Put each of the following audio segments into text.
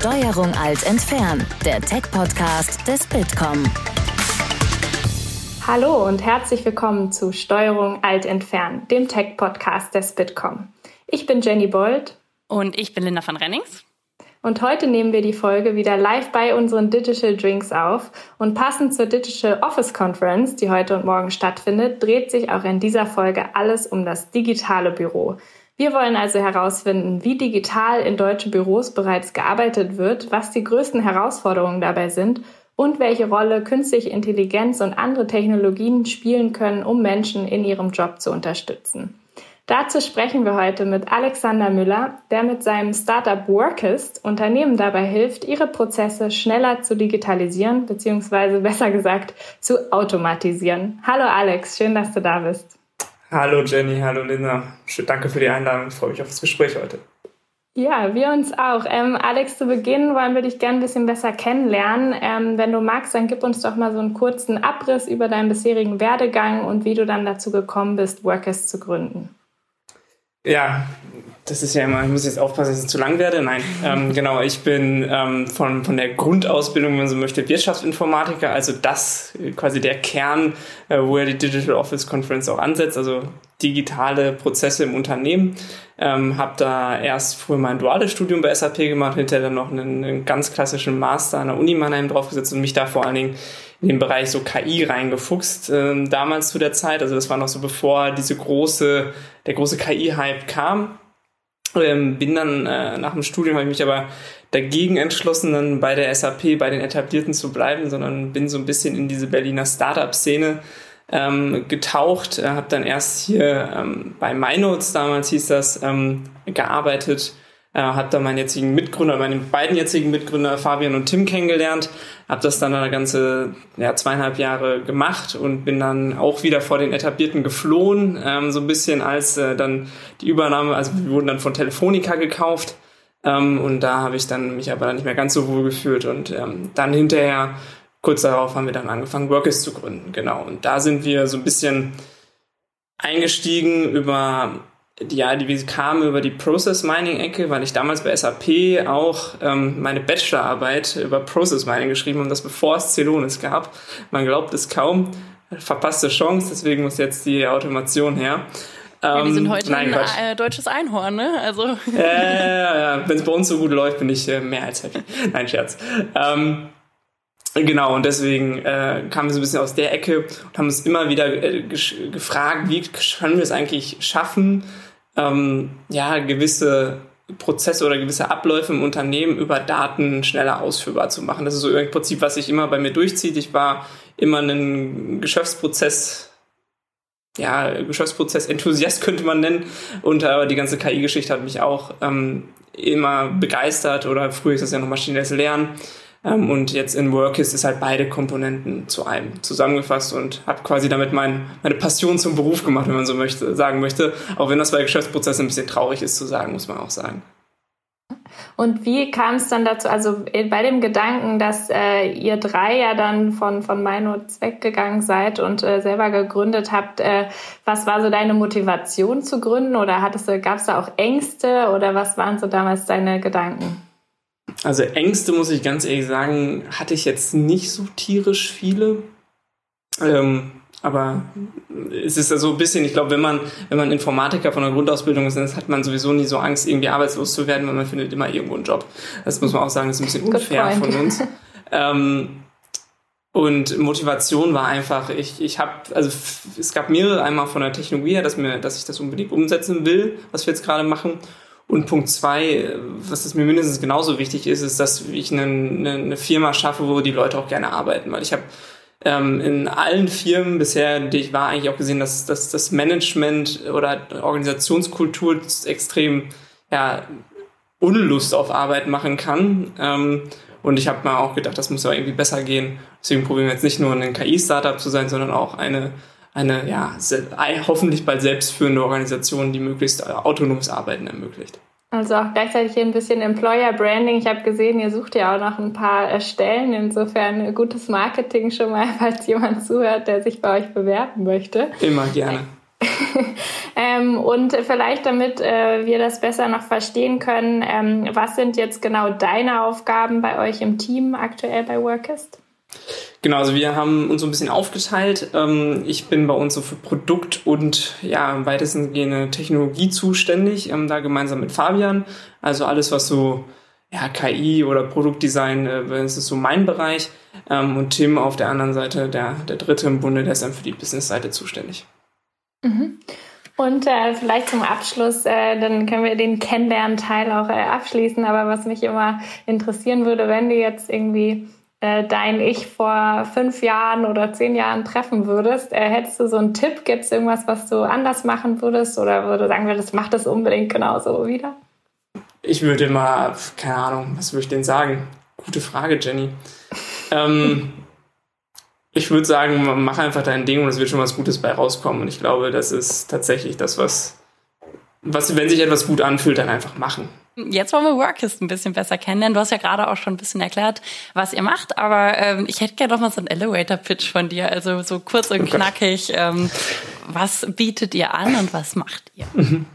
Steuerung alt entfernen, der Tech-Podcast des Bitkom. Hallo und herzlich willkommen zu Steuerung alt entfernen, dem Tech-Podcast des Bitkom. Ich bin Jenny Bold. Und ich bin Linda van Rennings. Und heute nehmen wir die Folge wieder live bei unseren Digital Drinks auf. Und passend zur Digital Office Conference, die heute und morgen stattfindet, dreht sich auch in dieser Folge alles um das digitale Büro. Wir wollen also herausfinden, wie digital in deutschen Büros bereits gearbeitet wird, was die größten Herausforderungen dabei sind und welche Rolle künstliche Intelligenz und andere Technologien spielen können, um Menschen in ihrem Job zu unterstützen. Dazu sprechen wir heute mit Alexander Müller, der mit seinem Startup Workist Unternehmen dabei hilft, ihre Prozesse schneller zu digitalisieren bzw. besser gesagt zu automatisieren. Hallo Alex, schön, dass du da bist. Hallo Jenny, hallo Linda. Danke für die Einladung. Ich freue mich auf das Gespräch heute. Ja, wir uns auch. Ähm, Alex, zu Beginn wollen wir dich gerne ein bisschen besser kennenlernen. Ähm, wenn du magst, dann gib uns doch mal so einen kurzen Abriss über deinen bisherigen Werdegang und wie du dann dazu gekommen bist, Workers zu gründen. Ja, das ist ja immer, ich muss jetzt aufpassen, dass ich zu lang werde. Nein, ähm, genau, ich bin ähm, von, von der Grundausbildung, wenn man so möchte, Wirtschaftsinformatiker, also das quasi der Kern, äh, wo ja die Digital Office Conference auch ansetzt, also digitale Prozesse im Unternehmen. Ähm, habe da erst früher mein duales Studium bei SAP gemacht, hinterher dann noch einen, einen ganz klassischen Master an der Uni Mannheim draufgesetzt und mich da vor allen Dingen in den Bereich so KI reingefuchst, ähm, damals zu der Zeit. Also das war noch so bevor diese große, der große KI-Hype kam. Ähm, bin dann äh, nach dem Studium habe ich mich aber dagegen entschlossen, dann bei der SAP, bei den Etablierten zu bleiben, sondern bin so ein bisschen in diese Berliner Startup-Szene ähm, getaucht. Äh, habe dann erst hier ähm, bei MyNotes, damals hieß das, ähm, gearbeitet äh, habe da meinen jetzigen Mitgründer, meine beiden jetzigen Mitgründer Fabian und Tim kennengelernt, habe das dann eine ganze ja, zweieinhalb Jahre gemacht und bin dann auch wieder vor den Etablierten geflohen, ähm, so ein bisschen als äh, dann die Übernahme, also wir wurden dann von Telefonica gekauft ähm, und da habe ich dann mich aber dann nicht mehr ganz so wohl gefühlt und ähm, dann hinterher kurz darauf haben wir dann angefangen Workers zu gründen, genau. Und da sind wir so ein bisschen eingestiegen über ja, die kam über die Process Mining Ecke, weil ich damals bei SAP auch ähm, meine Bachelorarbeit über Process Mining geschrieben habe, das bevor es Celonis gab. Man glaubt es kaum. Verpasste Chance, deswegen muss jetzt die Automation her. Ja, wir sind ähm, heute nein, ein äh, deutsches Einhorn, ne? Also. Äh, ja, wenn es bei uns so gut läuft, bin ich äh, mehr als happy. Nein, Scherz. Ähm, Genau, und deswegen äh, kamen wir so ein bisschen aus der Ecke und haben uns immer wieder äh, gefragt, wie können wir es eigentlich schaffen, ähm, ja, gewisse Prozesse oder gewisse Abläufe im Unternehmen über Daten schneller ausführbar zu machen. Das ist so ein Prinzip, was sich immer bei mir durchzieht. Ich war immer ein Geschäftsprozess, ja, Geschäftsprozess-Enthusiast könnte man nennen. Und aber die ganze KI-Geschichte hat mich auch ähm, immer begeistert oder früher ist das ja noch maschinelles Lernen. Ähm, und jetzt in Workist ist halt beide Komponenten zu einem zusammengefasst und habe quasi damit mein, meine Passion zum Beruf gemacht, wenn man so möchte, sagen möchte. Auch wenn das bei Geschäftsprozessen ein bisschen traurig ist zu sagen, muss man auch sagen. Und wie kam es dann dazu, also bei dem Gedanken, dass äh, ihr drei ja dann von, von Meinutz weggegangen seid und äh, selber gegründet habt, äh, was war so deine Motivation zu gründen oder gab es da auch Ängste oder was waren so damals deine Gedanken? Also Ängste, muss ich ganz ehrlich sagen, hatte ich jetzt nicht so tierisch viele. Ähm, aber es ist ja so ein bisschen, ich glaube, wenn man, wenn man Informatiker von der Grundausbildung ist, dann hat man sowieso nie so Angst, irgendwie arbeitslos zu werden, weil man findet immer irgendwo einen Job. Das muss man auch sagen, das ist ein bisschen unfair von uns. Ähm, und Motivation war einfach, ich, ich habe, also es gab mehrere, einmal von der Technologie her, dass, mir, dass ich das unbedingt umsetzen will, was wir jetzt gerade machen. Und Punkt zwei, was es mir mindestens genauso wichtig ist, ist, dass ich eine, eine Firma schaffe, wo die Leute auch gerne arbeiten. Weil ich habe ähm, in allen Firmen bisher, die ich war, eigentlich auch gesehen, dass, dass das Management oder Organisationskultur extrem ja, Unlust auf Arbeit machen kann. Ähm, und ich habe mir auch gedacht, das muss ja irgendwie besser gehen. Deswegen probieren wir jetzt nicht nur ein KI-Startup zu sein, sondern auch eine eine ja, hoffentlich bald selbstführende Organisation, die möglichst äh, autonomes Arbeiten ermöglicht. Also auch gleichzeitig hier ein bisschen Employer Branding. Ich habe gesehen, ihr sucht ja auch noch ein paar äh, Stellen. Insofern gutes Marketing schon mal, falls jemand zuhört, der sich bei euch bewerben möchte. Immer gerne. ähm, und vielleicht, damit äh, wir das besser noch verstehen können, ähm, was sind jetzt genau deine Aufgaben bei euch im Team aktuell bei Workist? Genau, also wir haben uns so ein bisschen aufgeteilt. Ähm, ich bin bei uns so für Produkt und ja, im Technologie zuständig, ähm, da gemeinsam mit Fabian. Also alles, was so ja, KI oder Produktdesign, äh, das ist so mein Bereich. Ähm, und Tim auf der anderen Seite, der, der dritte im Bunde, der ist dann für die Business-Seite zuständig. Mhm. Und äh, vielleicht zum Abschluss, äh, dann können wir den Kennenlernen-Teil auch äh, abschließen. Aber was mich immer interessieren würde, wenn du jetzt irgendwie dein Ich vor fünf Jahren oder zehn Jahren treffen würdest, äh, hättest du so einen Tipp? Gibt es irgendwas, was du anders machen würdest? Oder würde sagen würdest, mach das unbedingt genauso wieder? Ich würde mal, keine Ahnung, was würde ich denn sagen? Gute Frage, Jenny. ähm, ich würde sagen, mach einfach dein Ding und es wird schon was Gutes bei rauskommen. Und ich glaube, das ist tatsächlich das, was, was wenn sich etwas gut anfühlt, dann einfach machen. Jetzt wollen wir Workist ein bisschen besser kennenlernen. Du hast ja gerade auch schon ein bisschen erklärt, was ihr macht, aber ähm, ich hätte gerne noch mal so einen Elevator-Pitch von dir, also so kurz und knackig. Ähm, was bietet ihr an und was macht ihr? Mhm.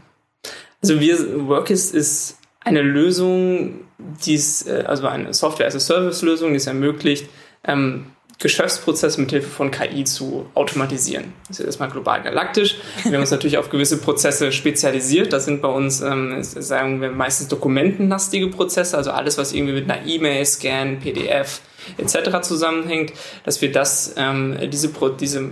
Also wir, Workist ist eine Lösung, die es, äh, also eine Software-as-a-Service-Lösung, die es ermöglicht, ähm, Geschäftsprozesse mit Hilfe von KI zu automatisieren. Das ist erstmal global galaktisch. Wir haben uns natürlich auf gewisse Prozesse spezialisiert. Das sind bei uns, ähm, sagen wir, meistens dokumentenlastige Prozesse, also alles, was irgendwie mit einer E-Mail, Scan, PDF etc. zusammenhängt, dass wir das, ähm, diese, Pro diese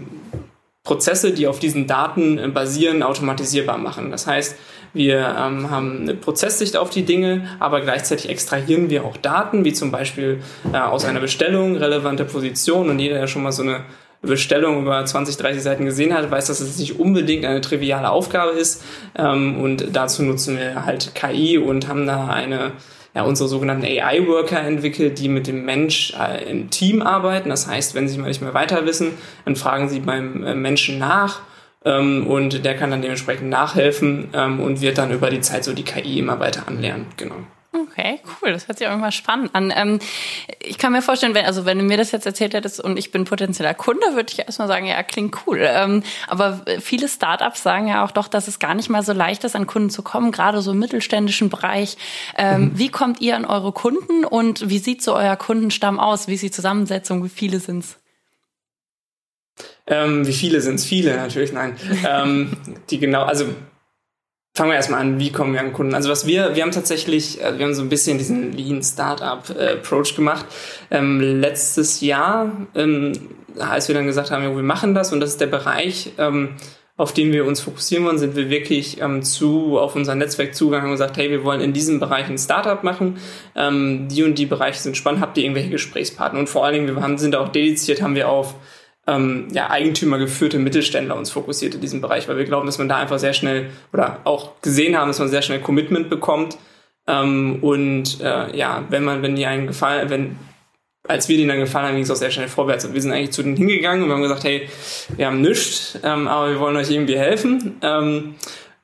Prozesse, die auf diesen Daten basieren, automatisierbar machen. Das heißt, wir ähm, haben eine Prozesssicht auf die Dinge, aber gleichzeitig extrahieren wir auch Daten, wie zum Beispiel äh, aus einer Bestellung relevante Position. Und jeder, der schon mal so eine Bestellung über 20, 30 Seiten gesehen hat, weiß, dass es nicht unbedingt eine triviale Aufgabe ist. Ähm, und dazu nutzen wir halt KI und haben da eine ja, unsere sogenannten AI-Worker entwickelt, die mit dem Mensch äh, im Team arbeiten. Das heißt, wenn sie mal nicht mehr weiter wissen, dann fragen sie beim äh, Menschen nach ähm, und der kann dann dementsprechend nachhelfen ähm, und wird dann über die Zeit so die KI immer weiter anlernen. Genau. Okay, cool. Das hört sich auch immer spannend an. Ähm, ich kann mir vorstellen, wenn, also wenn du mir das jetzt erzählt hättest und ich bin potenzieller Kunde, würde ich erstmal sagen, ja, klingt cool. Ähm, aber viele Startups sagen ja auch doch, dass es gar nicht mal so leicht ist, an Kunden zu kommen, gerade so im mittelständischen Bereich. Ähm, mhm. Wie kommt ihr an eure Kunden und wie sieht so euer Kundenstamm aus? Wie ist die Zusammensetzung? Wie viele sind's? Ähm, wie viele sind es? Viele natürlich, nein. ähm, die genau, also fangen wir erstmal an, wie kommen wir an Kunden? Also was wir, wir haben tatsächlich, also wir haben so ein bisschen diesen Lean Startup äh, Approach gemacht. Ähm, letztes Jahr, ähm, als wir dann gesagt haben, ja, wir machen das und das ist der Bereich, ähm, auf den wir uns fokussieren wollen, sind wir wirklich ähm, zu auf unser Netzwerk zugegangen und gesagt, hey, wir wollen in diesem Bereich ein Startup machen. Ähm, die und die Bereiche sind spannend. Habt ihr irgendwelche Gesprächspartner? Und vor allen Dingen, wir haben, sind auch dediziert, haben wir auf ähm, ja, eigentümergeführte Mittelständler uns fokussiert in diesem Bereich, weil wir glauben, dass man da einfach sehr schnell oder auch gesehen haben, dass man sehr schnell Commitment bekommt. Ähm, und äh, ja, wenn man, wenn die einen gefallen, wenn als wir denen dann gefallen haben, ging es auch sehr schnell vorwärts. Und wir sind eigentlich zu denen hingegangen und wir haben gesagt, hey, wir haben nichts, ähm, aber wir wollen euch irgendwie helfen. Ähm,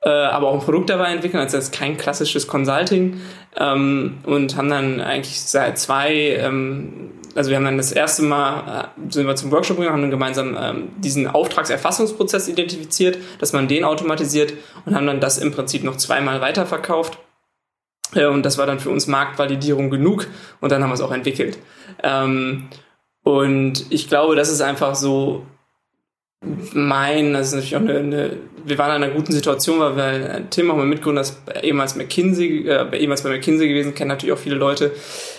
äh, aber auch ein Produkt dabei entwickeln, also das ist kein klassisches Consulting ähm, und haben dann eigentlich seit zwei ähm, also wir haben dann das erste Mal, äh, sind wir zum Workshop gegangen, haben dann gemeinsam ähm, diesen Auftragserfassungsprozess identifiziert, dass man den automatisiert und haben dann das im Prinzip noch zweimal weiterverkauft. Äh, und das war dann für uns Marktvalidierung genug und dann haben wir es auch entwickelt. Ähm, und ich glaube, das ist einfach so mein, das ist natürlich auch eine, eine, wir waren in einer guten Situation, weil wir, Tim auch mal Mitgründer ist ehemals McKinsey, äh, ehemals bei McKinsey gewesen, kennen natürlich auch viele Leute.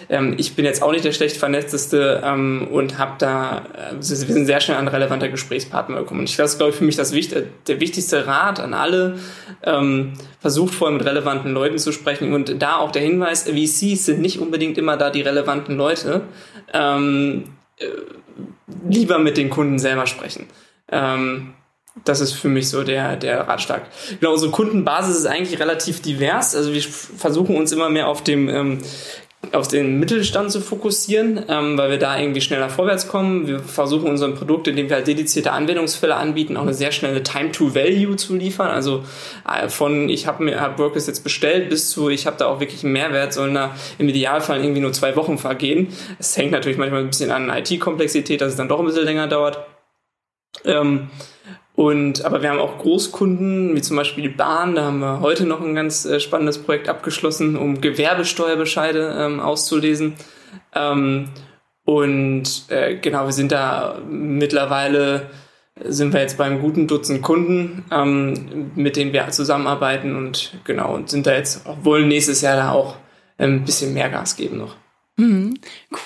Ähm, ich bin jetzt auch nicht der schlecht vernetzteste ähm, und habe da, äh, wir sind sehr schnell an relevante Gesprächspartner gekommen. Und ich glaube, das für mich das der wichtigste Rat an alle, ähm, versucht vorher mit relevanten Leuten zu sprechen und da auch der Hinweis, VCs sind nicht unbedingt immer da die relevanten Leute, ähm, äh, lieber mit den Kunden selber sprechen. Ähm, das ist für mich so der, der Ratschlag. Genau, unsere Kundenbasis ist eigentlich relativ divers. Also wir versuchen uns immer mehr auf dem ähm, auf den Mittelstand zu fokussieren, ähm, weil wir da irgendwie schneller vorwärts kommen. Wir versuchen unseren Produkt, indem wir halt dedizierte Anwendungsfälle anbieten, auch eine sehr schnelle Time to Value zu liefern. Also äh, von ich habe mir hab Workers jetzt bestellt bis zu ich habe da auch wirklich einen Mehrwert, sollen da im Idealfall irgendwie nur zwei Wochen vergehen. Es hängt natürlich manchmal ein bisschen an IT-Komplexität, dass es dann doch ein bisschen länger dauert. Ähm, Und, aber wir haben auch Großkunden, wie zum Beispiel die Bahn. Da haben wir heute noch ein ganz äh, spannendes Projekt abgeschlossen, um Gewerbesteuerbescheide ähm, auszulesen. Ähm, und äh, genau, wir sind da mittlerweile sind wir jetzt beim guten Dutzend Kunden, ähm, mit denen wir zusammenarbeiten und genau, und sind da jetzt, obwohl nächstes Jahr da auch ein bisschen mehr Gas geben noch. Mhm,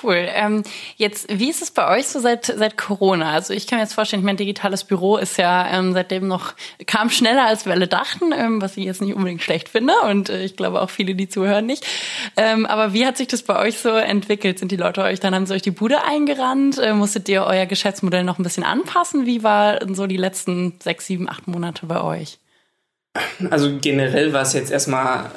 cool. Ähm, jetzt, wie ist es bei euch so seit, seit Corona? Also ich kann mir jetzt vorstellen, mein digitales Büro ist ja ähm, seitdem noch, kam schneller als wir alle dachten, ähm, was ich jetzt nicht unbedingt schlecht finde und äh, ich glaube auch viele, die zuhören, nicht. Ähm, aber wie hat sich das bei euch so entwickelt? Sind die Leute euch, dann haben sie euch die Bude eingerannt? Äh, musstet ihr euer Geschäftsmodell noch ein bisschen anpassen? Wie war so die letzten sechs, sieben, acht Monate bei euch? Also generell war es jetzt erstmal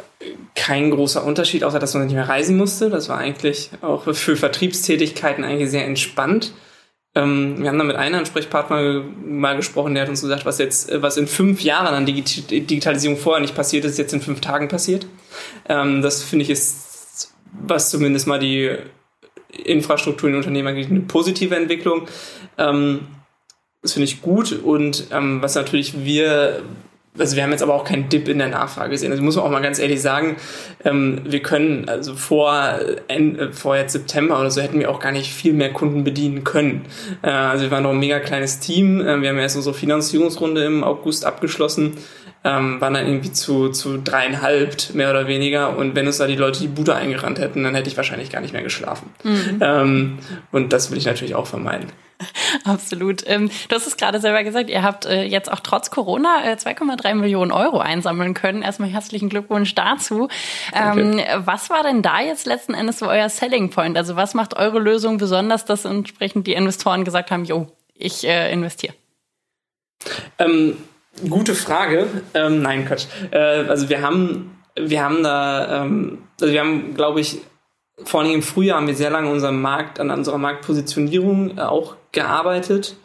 kein großer Unterschied, außer dass man nicht mehr reisen musste. Das war eigentlich auch für Vertriebstätigkeiten eigentlich sehr entspannt. Ähm, wir haben da mit einem Ansprechpartner mal gesprochen, der hat uns gesagt, was jetzt, was in fünf Jahren an Digitalisierung vorher nicht passiert ist, jetzt in fünf Tagen passiert. Ähm, das finde ich ist, was zumindest mal die Infrastruktur in den Unternehmen angeht, eine positive Entwicklung. Ähm, das finde ich gut und was natürlich wir also wir haben jetzt aber auch keinen Dip in der Nachfrage gesehen. Also muss man auch mal ganz ehrlich sagen, ähm, wir können, also vor, äh, vor jetzt September oder so hätten wir auch gar nicht viel mehr Kunden bedienen können. Äh, also wir waren noch ein mega kleines Team. Äh, wir haben erst unsere Finanzierungsrunde im August abgeschlossen, ähm, waren dann irgendwie zu, zu dreieinhalb mehr oder weniger. Und wenn uns da die Leute die Bude eingerannt hätten, dann hätte ich wahrscheinlich gar nicht mehr geschlafen. Mhm. Ähm, und das will ich natürlich auch vermeiden. Absolut. Ähm, du hast es gerade selber gesagt, ihr habt äh, jetzt auch trotz Corona äh, 2,3 Millionen Euro einsammeln können. Erstmal herzlichen Glückwunsch dazu. Ähm, was war denn da jetzt letzten Endes so euer Selling Point? Also was macht eure Lösung besonders, dass entsprechend die Investoren gesagt haben, jo, ich äh, investiere? Ähm, gute Frage. Ähm, nein, Quatsch. Äh, also wir haben, wir haben da, ähm, also wir haben, glaube ich, vor allem im Frühjahr haben wir sehr lange unseren Markt, an unserer Marktpositionierung äh, auch gearbeitet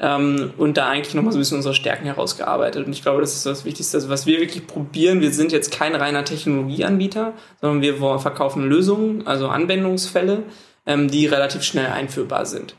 ähm, und da eigentlich nochmal so ein bisschen unsere Stärken herausgearbeitet. Und ich glaube, das ist das Wichtigste, also was wir wirklich probieren. Wir sind jetzt kein reiner Technologieanbieter, sondern wir verkaufen Lösungen, also Anwendungsfälle, ähm, die relativ schnell einführbar sind.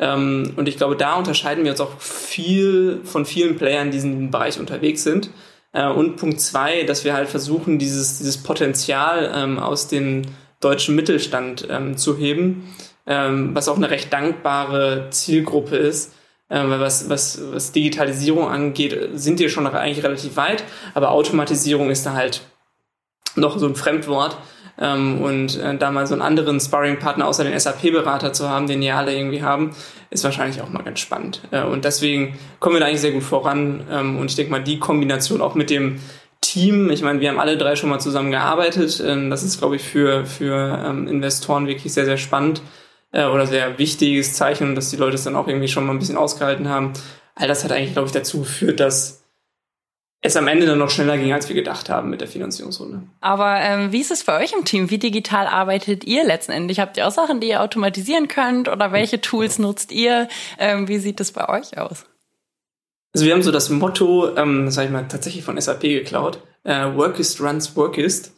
Ähm, und ich glaube, da unterscheiden wir uns auch viel von vielen Playern, die in diesem Bereich unterwegs sind. Äh, und Punkt zwei, dass wir halt versuchen, dieses, dieses Potenzial ähm, aus den deutschen Mittelstand ähm, zu heben, ähm, was auch eine recht dankbare Zielgruppe ist. Ähm, was, was, was Digitalisierung angeht, sind die schon eigentlich relativ weit, aber Automatisierung ist da halt noch so ein Fremdwort. Ähm, und äh, da mal so einen anderen Sparring-Partner außer den SAP-Berater zu haben, den die alle irgendwie haben, ist wahrscheinlich auch mal ganz spannend. Äh, und deswegen kommen wir da eigentlich sehr gut voran. Ähm, und ich denke mal, die Kombination auch mit dem Team. Ich meine, wir haben alle drei schon mal zusammen gearbeitet. Ähm, das ist, glaube ich, für, für ähm, Investoren wirklich sehr, sehr spannend äh, oder sehr wichtiges Zeichen, dass die Leute es dann auch irgendwie schon mal ein bisschen ausgehalten haben. All das hat eigentlich, glaube ich, dazu geführt, dass es am Ende dann noch schneller ging, als wir gedacht haben mit der Finanzierungsrunde. Aber ähm, wie ist es bei euch im Team? Wie digital arbeitet ihr letztendlich? Habt ihr auch Sachen, die ihr automatisieren könnt oder welche Tools nutzt ihr? Ähm, wie sieht es bei euch aus? Also wir haben so das Motto, ähm, das habe ich mal tatsächlich von SAP geklaut, äh, Workist runs Workist.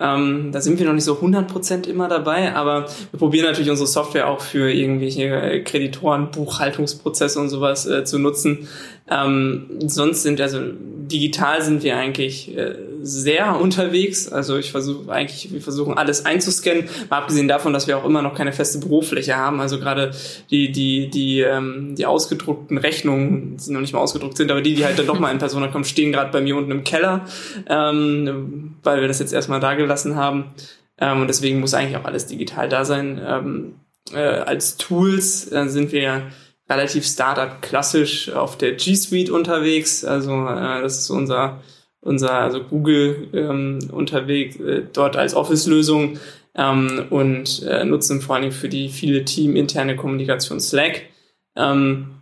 Ähm, da sind wir noch nicht so 100% immer dabei, aber wir probieren natürlich unsere Software auch für irgendwelche Kreditoren, Buchhaltungsprozesse und sowas äh, zu nutzen. Ähm, sonst sind also digital sind wir eigentlich äh, sehr unterwegs. Also ich versuche eigentlich, wir versuchen alles einzuscannen, mal abgesehen davon, dass wir auch immer noch keine feste Bürofläche haben. Also gerade die, die, die, ähm, die ausgedruckten Rechnungen, die noch nicht mal ausgedruckt sind, aber die, die halt dann doch mal in Persona kommen, stehen gerade bei mir unten im Keller, ähm, weil wir das jetzt erstmal da gelassen haben. Ähm, und deswegen muss eigentlich auch alles digital da sein. Ähm, äh, als Tools äh, sind wir relativ Startup klassisch auf der G Suite unterwegs. Also äh, das ist unser unser also Google ähm, unterwegs äh, dort als Office-Lösung ähm, und äh, nutzen vor allem für die viele Team interne Kommunikation Slack. Ähm,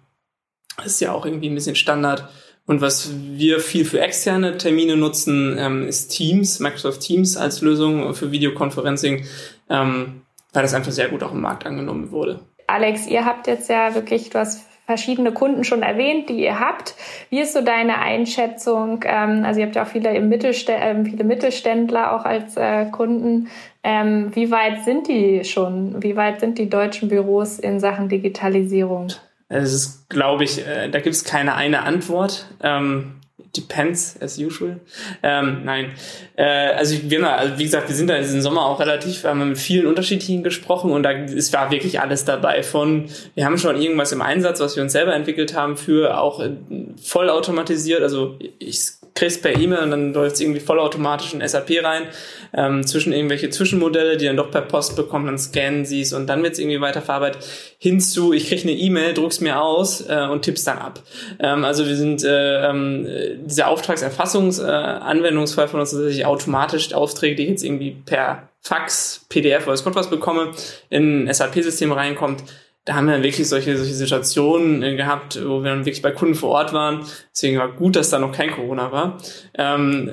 ist ja auch irgendwie ein bisschen Standard. Und was wir viel für externe Termine nutzen, ähm, ist Teams, Microsoft Teams als Lösung für Videoconferencing, ähm, weil das einfach sehr gut auch im Markt angenommen wurde. Alex, ihr habt jetzt ja wirklich, du hast verschiedene Kunden schon erwähnt, die ihr habt. Wie ist so deine Einschätzung? Ähm, also ihr habt ja auch viele, Mittelstä äh, viele Mittelständler auch als äh, Kunden. Ähm, wie weit sind die schon? Wie weit sind die deutschen Büros in Sachen Digitalisierung? Es ist, glaube ich, äh, da gibt es keine eine Antwort. Ähm, depends as usual. Ähm, nein, äh, also haben, also wie gesagt, wir sind da diesen Sommer auch relativ, wir haben mit vielen unterschiedlichen gesprochen und da es war wirklich alles dabei. Von wir haben schon irgendwas im Einsatz, was wir uns selber entwickelt haben, für auch äh, vollautomatisiert. Also ich kriegst per E-Mail und dann läuft es irgendwie vollautomatisch in SAP rein, ähm, zwischen irgendwelche Zwischenmodelle, die dann doch per Post bekommen, dann scannen sie es und dann wird es irgendwie weiterverarbeitet, hinzu, ich kriege eine E-Mail, druck's mir aus äh, und tipp's dann ab. Ähm, also wir sind, äh, ähm, dieser Auftragserfassungs-Anwendungsfall äh, von uns tatsächlich automatisch Aufträge, die ich jetzt irgendwie per Fax, PDF oder Gott was bekomme, in ein SAP-System reinkommt, da haben wir wirklich solche, solche Situationen äh, gehabt, wo wir dann wirklich bei Kunden vor Ort waren. Deswegen war gut, dass da noch kein Corona war. Ähm,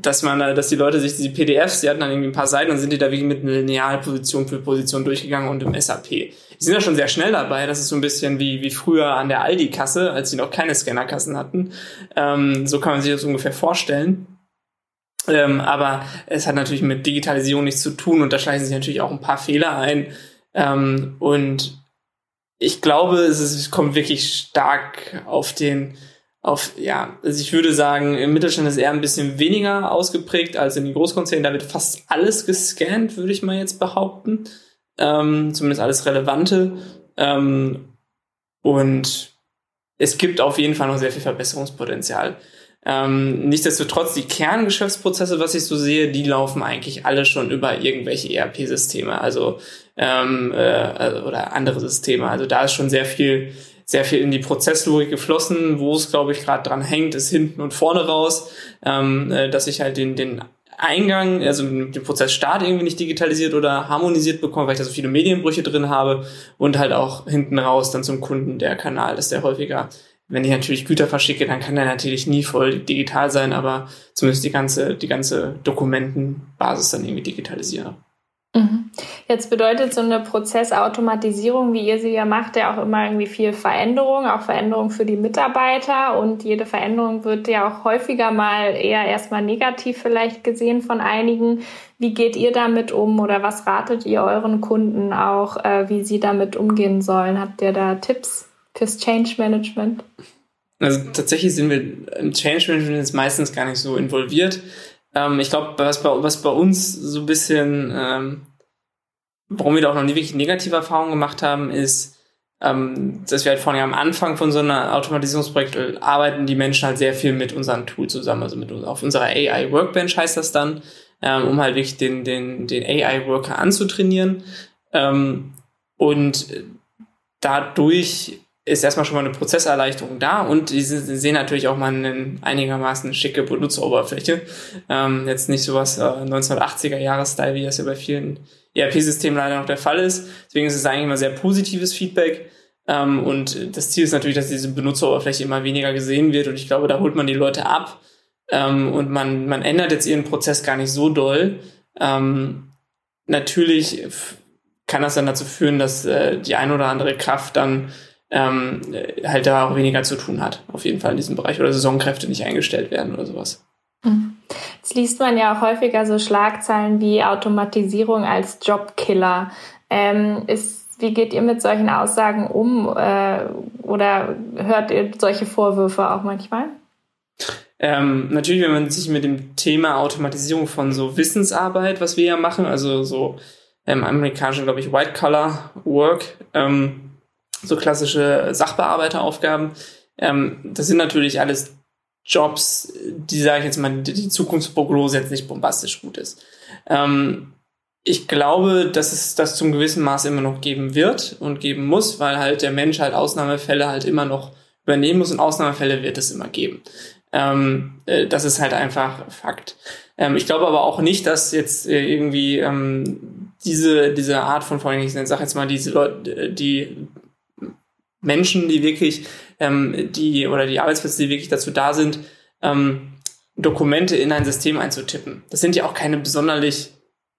dass man, dass die Leute sich diese PDFs, die hatten dann irgendwie ein paar Seiten und sind die da wirklich mit einer Linealposition für Position durchgegangen und im SAP. Die sind ja schon sehr schnell dabei. Das ist so ein bisschen wie, wie früher an der Aldi-Kasse, als sie noch keine Scannerkassen hatten. Ähm, so kann man sich das ungefähr vorstellen. Ähm, aber es hat natürlich mit Digitalisierung nichts zu tun und da schleichen sich natürlich auch ein paar Fehler ein. Ähm, und ich glaube, es, ist, es kommt wirklich stark auf den, auf, ja, also ich würde sagen, im Mittelstand ist eher ein bisschen weniger ausgeprägt als in den Großkonzernen. Da wird fast alles gescannt, würde ich mal jetzt behaupten. Ähm, zumindest alles Relevante. Ähm, und es gibt auf jeden Fall noch sehr viel Verbesserungspotenzial. Ähm, nichtsdestotrotz, die Kerngeschäftsprozesse, was ich so sehe, die laufen eigentlich alle schon über irgendwelche ERP-Systeme, also ähm, äh, oder andere Systeme. Also da ist schon sehr viel, sehr viel in die Prozesslogik geflossen. Wo es, glaube ich, gerade dran hängt, ist hinten und vorne raus, ähm, äh, dass ich halt den, den Eingang, also den Prozessstart irgendwie nicht digitalisiert oder harmonisiert bekomme, weil ich da so viele Medienbrüche drin habe und halt auch hinten raus dann zum Kunden der Kanal, dass der häufiger wenn ich natürlich Güter verschicke, dann kann der natürlich nie voll digital sein, aber zumindest die ganze, die ganze Dokumentenbasis dann irgendwie digitalisieren. Mhm. Jetzt bedeutet so eine Prozessautomatisierung, wie ihr sie ja macht, ja auch immer irgendwie viel Veränderung, auch Veränderung für die Mitarbeiter und jede Veränderung wird ja auch häufiger mal eher erstmal negativ vielleicht gesehen von einigen. Wie geht ihr damit um oder was ratet ihr euren Kunden auch, äh, wie sie damit umgehen sollen? Habt ihr da Tipps? fürs Change Management? Also tatsächlich sind wir im Change Management jetzt meistens gar nicht so involviert. Ähm, ich glaube, was bei, was bei uns so ein bisschen, ähm, warum wir da auch noch nie wirklich negative Erfahrungen gemacht haben, ist, ähm, dass wir halt vorne am Anfang von so einer Automatisierungsprojekt arbeiten die Menschen halt sehr viel mit unserem Tool zusammen, also mit auf unserer AI Workbench heißt das dann, ähm, um halt wirklich den, den, den AI Worker anzutrainieren. Ähm, und dadurch ist erstmal schon mal eine Prozesserleichterung da und die sehen natürlich auch mal eine einigermaßen schicke Benutzeroberfläche. Ähm, jetzt nicht sowas äh, 1980er Jahres-Style, wie das ja bei vielen ERP-Systemen leider noch der Fall ist. Deswegen ist es eigentlich immer sehr positives Feedback. Ähm, und das Ziel ist natürlich, dass diese Benutzeroberfläche immer weniger gesehen wird und ich glaube, da holt man die Leute ab ähm, und man, man ändert jetzt ihren Prozess gar nicht so doll. Ähm, natürlich kann das dann dazu führen, dass äh, die ein oder andere Kraft dann ähm, halt da auch weniger zu tun hat, auf jeden Fall in diesem Bereich oder Saisonkräfte nicht eingestellt werden oder sowas. Mhm. Jetzt liest man ja auch häufiger so Schlagzeilen wie Automatisierung als Jobkiller. Ähm, ist, wie geht ihr mit solchen Aussagen um äh, oder hört ihr solche Vorwürfe auch manchmal? Ähm, natürlich, wenn man sich mit dem Thema Automatisierung von so Wissensarbeit, was wir ja machen, also so im ähm, amerikanischen, glaube ich, White Collar Work, ähm, so klassische Sachbearbeiteraufgaben. Ähm, das sind natürlich alles Jobs, die, sage ich jetzt mal, die Zukunftsprognose jetzt nicht bombastisch gut ist. Ähm, ich glaube, dass es das zum gewissen Maß immer noch geben wird und geben muss, weil halt der Mensch halt Ausnahmefälle halt immer noch übernehmen muss und Ausnahmefälle wird es immer geben. Ähm, äh, das ist halt einfach Fakt. Ähm, ich glaube aber auch nicht, dass jetzt äh, irgendwie ähm, diese, diese Art von, vor allem, ich sage jetzt mal, diese Leute, die Menschen, die wirklich, ähm, die oder die Arbeitsplätze, die wirklich dazu da sind, ähm, Dokumente in ein System einzutippen. Das sind ja auch keine besonderlich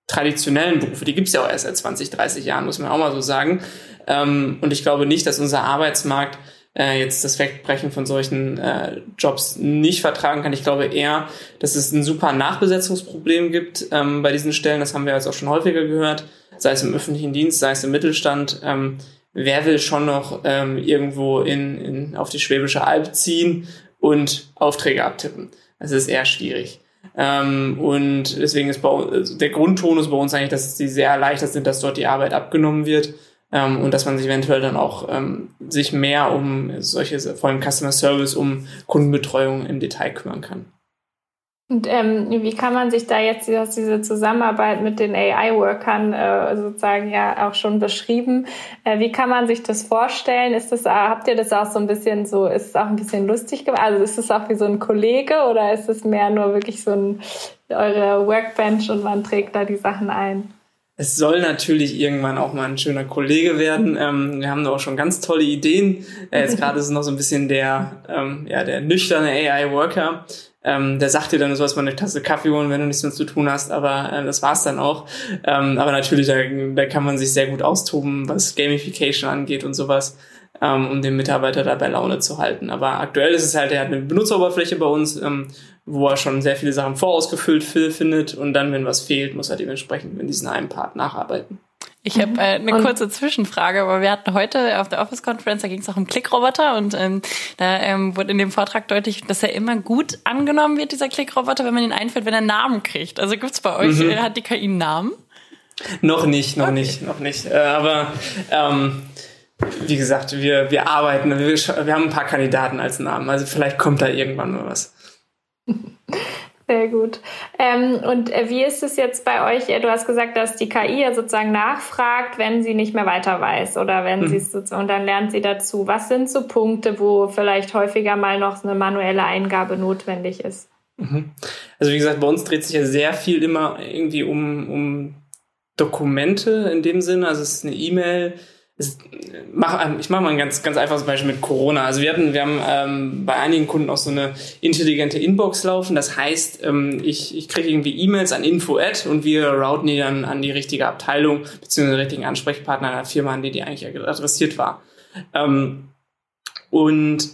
traditionellen Berufe. Die gibt's ja auch erst seit 20, 30 Jahren, muss man auch mal so sagen. Ähm, und ich glaube nicht, dass unser Arbeitsmarkt äh, jetzt das Wegbrechen von solchen äh, Jobs nicht vertragen kann. Ich glaube eher, dass es ein super Nachbesetzungsproblem gibt ähm, bei diesen Stellen. Das haben wir jetzt auch schon häufiger gehört, sei es im öffentlichen Dienst, sei es im Mittelstand. Ähm, wer will schon noch ähm, irgendwo in, in, auf die Schwäbische Alb ziehen und Aufträge abtippen. Das ist eher schwierig. Ähm, und deswegen ist bei, also der Grundtonus bei uns eigentlich, dass sie sehr erleichtert sind, dass dort die Arbeit abgenommen wird ähm, und dass man sich eventuell dann auch ähm, sich mehr um solche, vor allem Customer Service, um Kundenbetreuung im Detail kümmern kann. Und ähm, wie kann man sich da jetzt diese Zusammenarbeit mit den AI-Workern äh, sozusagen ja auch schon beschrieben? Äh, wie kann man sich das vorstellen? Ist das, äh, habt ihr das auch so ein bisschen so, ist es auch ein bisschen lustig gemacht? Also ist es auch wie so ein Kollege oder ist es mehr nur wirklich so ein eure Workbench und man trägt da die Sachen ein? Es soll natürlich irgendwann auch mal ein schöner Kollege werden. Ähm, wir haben da auch schon ganz tolle Ideen. Äh, jetzt gerade ist es noch so ein bisschen der, ähm, ja, der nüchterne AI-Worker, ähm, der sagt dir dann, du sollst mal eine Tasse Kaffee holen, wenn du nichts mehr zu tun hast, aber äh, das war's dann auch. Ähm, aber natürlich, da, da kann man sich sehr gut austoben, was Gamification angeht und sowas, ähm, um den Mitarbeiter da bei Laune zu halten. Aber aktuell ist es halt, er hat eine Benutzeroberfläche bei uns, ähm, wo er schon sehr viele Sachen vorausgefüllt findet und dann, wenn was fehlt, muss er dementsprechend in diesen einen Part nacharbeiten. Ich habe äh, eine kurze Zwischenfrage, aber wir hatten heute auf der Office Conference, da ging es auch um Klickroboter und ähm, da ähm, wurde in dem Vortrag deutlich, dass er immer gut angenommen wird, dieser Klickroboter, wenn man ihn einführt, wenn er einen Namen kriegt. Also gibt's bei euch, mhm. äh, hat die KI einen Namen? Noch nicht, noch okay. nicht, noch nicht. Äh, aber ähm, wie gesagt, wir, wir arbeiten, wir, wir haben ein paar Kandidaten als Namen, also vielleicht kommt da irgendwann mal was. Sehr gut. Ähm, und äh, wie ist es jetzt bei euch? Du hast gesagt, dass die KI ja sozusagen nachfragt, wenn sie nicht mehr weiter weiß oder wenn mhm. sie es sozusagen, und dann lernt sie dazu. Was sind so Punkte, wo vielleicht häufiger mal noch eine manuelle Eingabe notwendig ist? Mhm. Also wie gesagt, bei uns dreht sich ja sehr viel immer irgendwie um, um Dokumente in dem Sinne. Also es ist eine E-Mail, ich mache mal ein ganz, ganz einfaches Beispiel mit Corona. Also wir hatten, wir haben ähm, bei einigen Kunden auch so eine intelligente Inbox laufen. Das heißt, ähm, ich, ich kriege irgendwie E-Mails an Info-Ad und wir routen die dann an die richtige Abteilung beziehungsweise den richtigen Ansprechpartner einer Firma, an die die eigentlich adressiert war. Ähm, und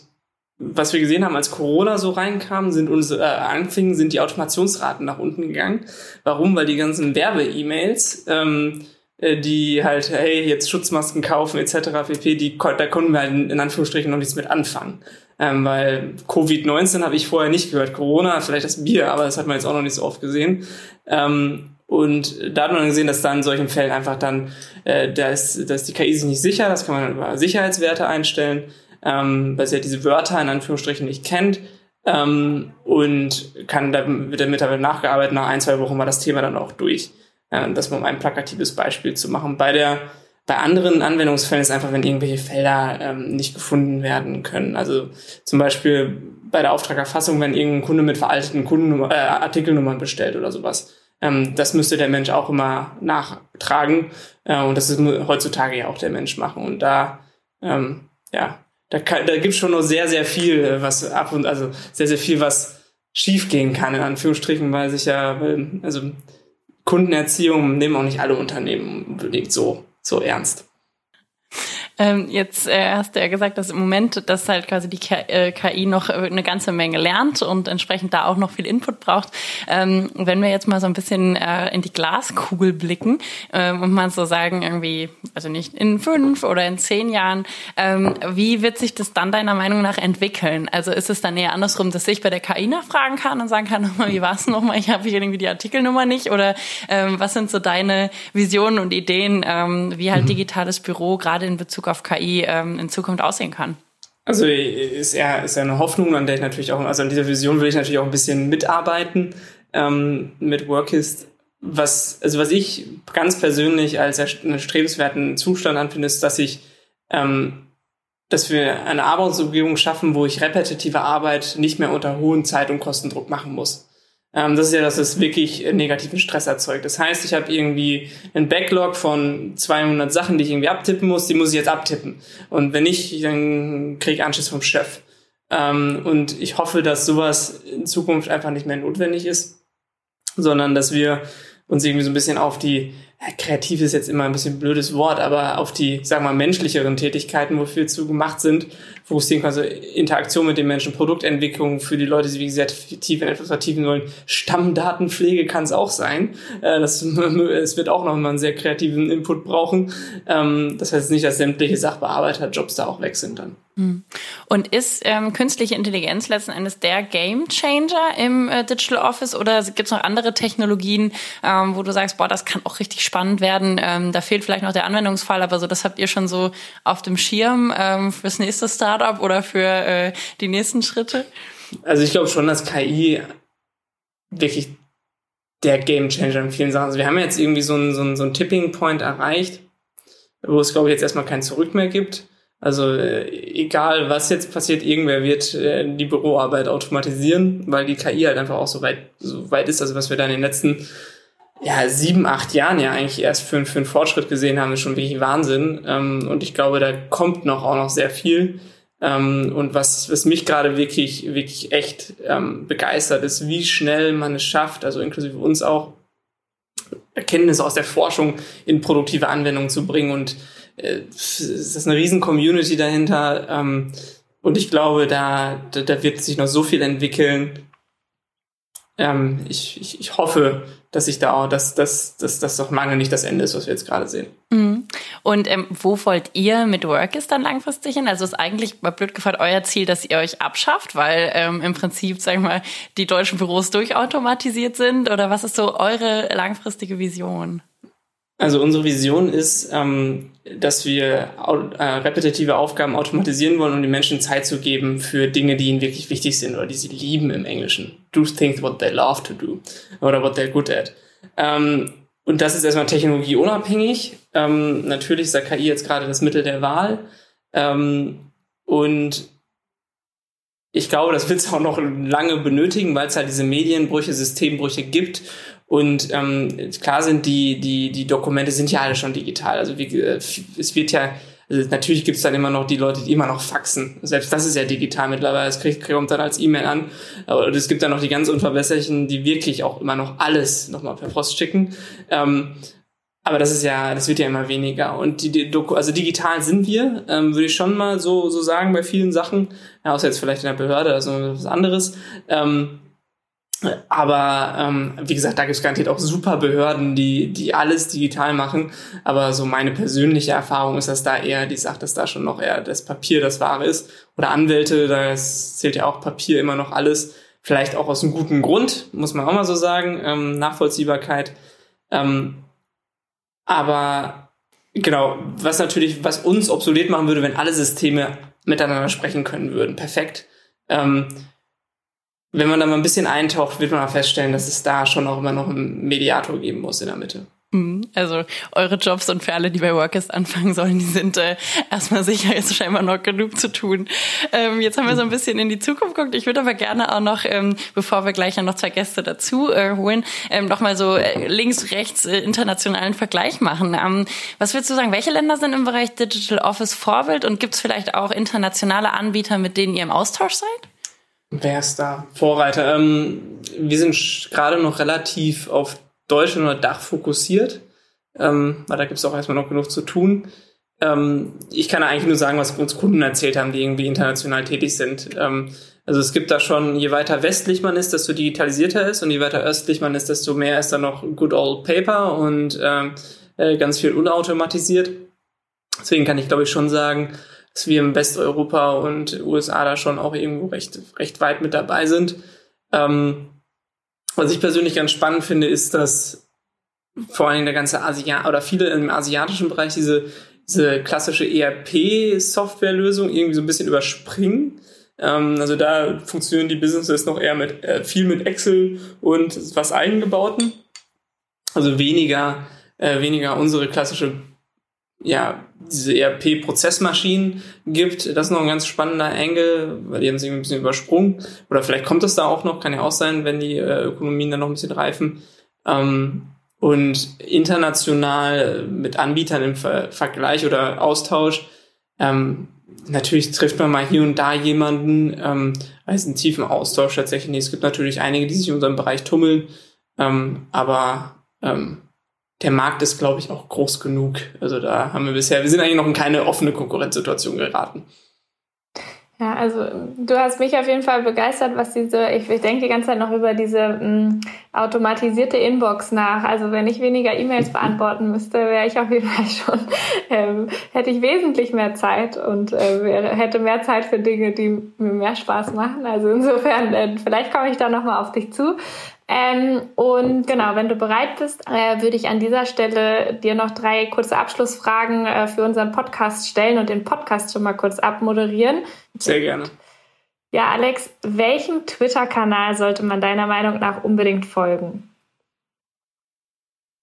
was wir gesehen haben, als Corona so reinkam, sind unsere äh, anfingen, sind die Automationsraten nach unten gegangen. Warum? Weil die ganzen Werbe-E-Mails ähm, äh, die halt, hey, jetzt Schutzmasken kaufen etc. pp, die, da konnten wir halt in Anführungsstrichen noch nichts mit anfangen. Ähm, weil Covid-19 habe ich vorher nicht gehört. Corona, vielleicht das Bier, aber das hat man jetzt auch noch nicht so oft gesehen. Ähm, und da hat man gesehen, dass da in solchen Fällen einfach dann, äh, da, ist, da ist die KI sich nicht sicher, das kann man dann über Sicherheitswerte einstellen, ähm, weil sie ja diese Wörter in Anführungsstrichen nicht kennt. Ähm, und kann, da wird der Mitarbeiter nachgearbeitet, nach ein, zwei Wochen war das Thema dann auch durch. Äh, das mal um ein plakatives Beispiel zu machen. Bei der bei anderen Anwendungsfällen ist einfach, wenn irgendwelche Felder ähm, nicht gefunden werden können. Also zum Beispiel bei der Auftragerfassung, wenn irgendein Kunde mit veralteten Kundennummer, äh, Artikelnummern bestellt oder sowas. Ähm, das müsste der Mensch auch immer nachtragen. Äh, und das ist heutzutage ja auch der Mensch machen. Und da, ähm, ja, da, kann, da gibt schon noch sehr, sehr viel, was ab und also sehr, sehr viel, was schiefgehen kann, in Anführungsstrichen, weil sich ja, also Kundenerziehung nehmen auch nicht alle Unternehmen unbedingt so, so ernst. Ähm, jetzt äh, hast du ja gesagt, dass im Moment, dass halt quasi die KI äh, noch eine ganze Menge lernt und entsprechend da auch noch viel Input braucht. Ähm, wenn wir jetzt mal so ein bisschen äh, in die Glaskugel blicken ähm, und mal so sagen, irgendwie, also nicht in fünf oder in zehn Jahren, ähm, wie wird sich das dann deiner Meinung nach entwickeln? Also ist es dann eher andersrum, dass ich bei der KI nachfragen kann und sagen kann, wie war es nochmal? Ich habe hier irgendwie die Artikelnummer nicht oder ähm, was sind so deine Visionen und Ideen, ähm, wie halt mhm. digitales Büro gerade in Bezug auf KI ähm, in Zukunft aussehen kann? Also ist ja ist ja eine Hoffnung, an der ich natürlich auch, also an dieser Vision will ich natürlich auch ein bisschen mitarbeiten ähm, mit Workist. Was, also was ich ganz persönlich als einen strebenswerten Zustand anfinde, ist, dass ich, ähm, dass wir eine Arbeitsumgebung schaffen, wo ich repetitive Arbeit nicht mehr unter hohen Zeit- und Kostendruck machen muss. Ähm, das ist ja, dass es wirklich negativen Stress erzeugt. Das heißt, ich habe irgendwie einen Backlog von 200 Sachen, die ich irgendwie abtippen muss, die muss ich jetzt abtippen. Und wenn nicht, dann kriege ich Anschluss vom Chef. Ähm, und ich hoffe, dass sowas in Zukunft einfach nicht mehr notwendig ist, sondern dass wir uns irgendwie so ein bisschen auf die kreativ ist jetzt immer ein bisschen ein blödes Wort, aber auf die, sagen wir mal, menschlicheren Tätigkeiten, wofür zu gemacht sind, fokussieren quasi Interaktion mit den Menschen, Produktentwicklung für die Leute, die wie gesagt tief in etwas vertiefen wollen. Stammdatenpflege kann es auch sein. Äh, das, es wird auch noch mal einen sehr kreativen Input brauchen. Ähm, das heißt nicht, dass sämtliche Sachbearbeiterjobs da auch weg sind dann. Hm. Und ist ähm, künstliche Intelligenz letzten Endes der Game Changer im äh, Digital Office oder gibt es noch andere Technologien, ähm, wo du sagst, boah, das kann auch richtig spannend werden? Ähm, da fehlt vielleicht noch der Anwendungsfall, aber so das habt ihr schon so auf dem Schirm ähm, fürs nächste Startup oder für äh, die nächsten Schritte? Also ich glaube schon, dass KI wirklich der Game Changer in vielen Sachen. Also wir haben jetzt irgendwie so einen, so einen, so einen Tipping Point erreicht, wo es glaube ich jetzt erstmal kein Zurück mehr gibt also äh, egal, was jetzt passiert, irgendwer wird äh, die Büroarbeit automatisieren, weil die KI halt einfach auch so weit, so weit ist. Also was wir da in den letzten ja, sieben, acht Jahren ja eigentlich erst für, für einen Fortschritt gesehen haben, ist schon wirklich Wahnsinn. Ähm, und ich glaube, da kommt noch auch noch sehr viel. Ähm, und was, was mich gerade wirklich, wirklich echt ähm, begeistert, ist, wie schnell man es schafft, also inklusive uns auch, Erkenntnisse aus der Forschung in produktive Anwendungen zu bringen und äh, es ist eine riesen Community dahinter ähm, und ich glaube, da, da, da wird sich noch so viel entwickeln. Ähm, ich, ich, ich hoffe, dass ich da auch, dass, dass, dass das doch lange nicht das Ende ist, was wir jetzt gerade sehen. Mhm. Und ähm, wo wollt ihr mit Workis dann langfristig hin? Also ist eigentlich mal blöd gefragt euer Ziel, dass ihr euch abschafft, weil ähm, im Prinzip, sagen wir mal, die deutschen Büros durchautomatisiert sind? Oder was ist so eure langfristige Vision? Also unsere Vision ist, ähm, dass wir äh, repetitive Aufgaben automatisieren wollen, um den Menschen Zeit zu geben für Dinge, die ihnen wirklich wichtig sind oder die sie lieben im Englischen. Do things what they love to do oder what they're good at. Ähm, und das ist erstmal technologieunabhängig. Ähm, natürlich ist da KI jetzt gerade das Mittel der Wahl. Ähm, und ich glaube, das wird es auch noch lange benötigen, weil es halt diese Medienbrüche, Systembrüche gibt und ähm, klar sind die, die, die Dokumente sind ja alle schon digital. Also wie, äh, es wird ja, also natürlich gibt es dann immer noch die Leute, die immer noch faxen. Selbst das ist ja digital mittlerweile. Es kriegt, kommt dann als E-Mail an. Aber es gibt dann noch die ganz unverbesserlichen, die wirklich auch immer noch alles nochmal per Post schicken. Ähm, aber das ist ja, das wird ja immer weniger. Und die, die Doku, also digital sind wir, ähm, würde ich schon mal so, so sagen bei vielen Sachen. Ja, außer jetzt vielleicht in der Behörde, also was anderes. Ähm, aber ähm, wie gesagt, da gibt es garantiert auch super Behörden, die, die alles digital machen. Aber so meine persönliche Erfahrung ist, dass da eher, die sagt, dass da schon noch eher das Papier das Wahre ist. Oder Anwälte, da zählt ja auch Papier immer noch alles. Vielleicht auch aus einem guten Grund, muss man auch mal so sagen. Ähm, Nachvollziehbarkeit. Ähm, aber genau, was natürlich, was uns obsolet machen würde, wenn alle Systeme miteinander sprechen können würden. Perfekt. Ähm, wenn man da mal ein bisschen eintaucht, wird man auch feststellen, dass es da schon auch immer noch einen Mediator geben muss in der Mitte. Mhm. Also eure Jobs und für alle, die bei Workers anfangen sollen, die sind äh, erstmal sicher, ist scheinbar noch genug zu tun. Ähm, jetzt haben wir so ein bisschen in die Zukunft geguckt. Ich würde aber gerne auch noch, ähm, bevor wir gleich noch zwei Gäste dazu äh, holen, ähm, noch mal so äh, links, rechts äh, internationalen Vergleich machen. Ähm, was würdest du sagen, welche Länder sind im Bereich Digital Office Vorbild und gibt es vielleicht auch internationale Anbieter, mit denen ihr im Austausch seid? Wer ist da? Vorreiter. Ähm, wir sind gerade noch relativ auf Deutschland oder Dach fokussiert, ähm, weil da gibt es auch erstmal noch genug zu tun. Ähm, ich kann eigentlich nur sagen, was uns Kunden erzählt haben, die irgendwie international tätig sind. Ähm, also es gibt da schon, je weiter westlich man ist, desto digitalisierter ist und je weiter östlich man ist, desto mehr ist da noch Good Old Paper und ähm, äh, ganz viel unautomatisiert. Deswegen kann ich glaube ich schon sagen, dass wir im Westeuropa und USA da schon auch irgendwo recht, recht weit mit dabei sind. Ähm, was ich persönlich ganz spannend finde, ist, dass vor allem der ganze Asiat oder viele im asiatischen Bereich diese, diese klassische ERP-Softwarelösung irgendwie so ein bisschen überspringen. Ähm, also da funktionieren die Businesses noch eher mit äh, viel mit Excel und was eingebauten. Also weniger, äh, weniger unsere klassische ja, diese ERP-Prozessmaschinen gibt. Das ist noch ein ganz spannender Angle, weil die haben sich ein bisschen übersprungen. Oder vielleicht kommt es da auch noch, kann ja auch sein, wenn die äh, Ökonomien dann noch ein bisschen reifen. Ähm, und international mit Anbietern im Ver Vergleich oder Austausch, ähm, natürlich trifft man mal hier und da jemanden, ähm, als einen tiefen Austausch tatsächlich. Es gibt natürlich einige, die sich in unserem Bereich tummeln, ähm, aber ähm, der Markt ist, glaube ich, auch groß genug. Also da haben wir bisher, wir sind eigentlich noch in keine offene Konkurrenzsituation geraten. Ja, also du hast mich auf jeden Fall begeistert, was diese, ich, ich denke die ganze Zeit noch über diese mh, mm, automatisierte Inbox nach. Also wenn ich weniger E-Mails beantworten müsste, wäre ich auf jeden Fall schon, ähm, hätte ich wesentlich mehr Zeit und äh, wäre, hätte mehr Zeit für Dinge, die mir mehr Spaß machen. Also insofern, äh, vielleicht komme ich da nochmal auf dich zu. Ähm, und genau, wenn du bereit bist, äh, würde ich an dieser Stelle dir noch drei kurze Abschlussfragen äh, für unseren Podcast stellen und den Podcast schon mal kurz abmoderieren. Sehr gerne. Ja, Alex, welchem Twitter-Kanal sollte man deiner Meinung nach unbedingt folgen?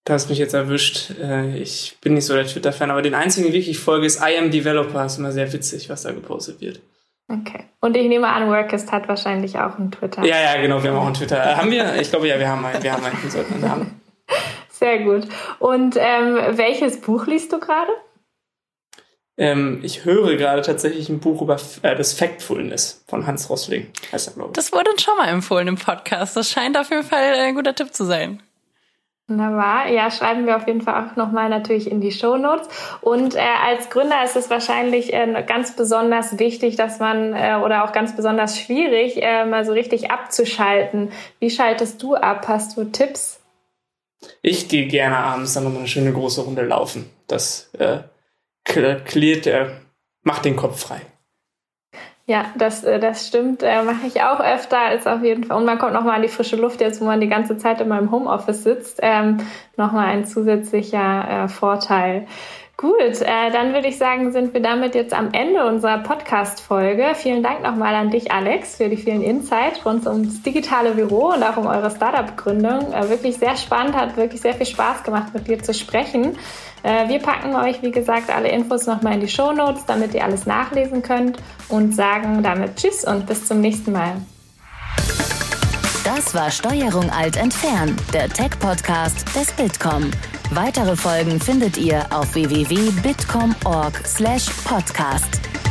Du hast mich jetzt erwischt. Äh, ich bin nicht so der Twitter-Fan, aber den einzigen, den ich folge, ist I am Developer. Ist immer sehr witzig, was da gepostet wird. Okay. Und ich nehme an, Workist hat wahrscheinlich auch einen Twitter. Ja, ja, genau, wir haben auch einen Twitter. Äh, haben wir? Ich glaube, ja, wir haben einen. Wir haben einen, wir sollten einen haben. Sehr gut. Und ähm, welches Buch liest du gerade? Ähm, ich höre gerade tatsächlich ein Buch über äh, das Factfulness von Hans Rossling. Heißt er, glaube ich. Das wurde uns schon mal empfohlen im Podcast. Das scheint auf jeden Fall ein guter Tipp zu sein. Wunderbar. Ja, schreiben wir auf jeden Fall auch nochmal natürlich in die Show Notes. Und äh, als Gründer ist es wahrscheinlich äh, ganz besonders wichtig, dass man äh, oder auch ganz besonders schwierig, äh, mal so richtig abzuschalten. Wie schaltest du ab? Hast du Tipps? Ich gehe gerne abends dann nochmal eine schöne große Runde laufen. Das äh, klärt, äh, macht den Kopf frei. Ja, das, äh, das stimmt. Äh, Mache ich auch öfter. Ist auf jeden Fall. Und man kommt nochmal in die frische Luft, jetzt wo man die ganze Zeit in meinem Homeoffice sitzt. Ähm, nochmal ein zusätzlicher äh, Vorteil. Gut, äh, dann würde ich sagen, sind wir damit jetzt am Ende unserer Podcast-Folge. Vielen Dank nochmal an dich, Alex, für die vielen Insights rund ums digitale Büro und auch um eure Startup-Gründung. Äh, wirklich sehr spannend, hat wirklich sehr viel Spaß gemacht, mit dir zu sprechen. Äh, wir packen euch, wie gesagt, alle Infos nochmal in die Show Notes, damit ihr alles nachlesen könnt und sagen damit Tschüss und bis zum nächsten Mal. Das war Steuerung Alt entfernen, der Tech-Podcast des Bitkom. Weitere Folgen findet ihr auf www.bitkom.org/podcast.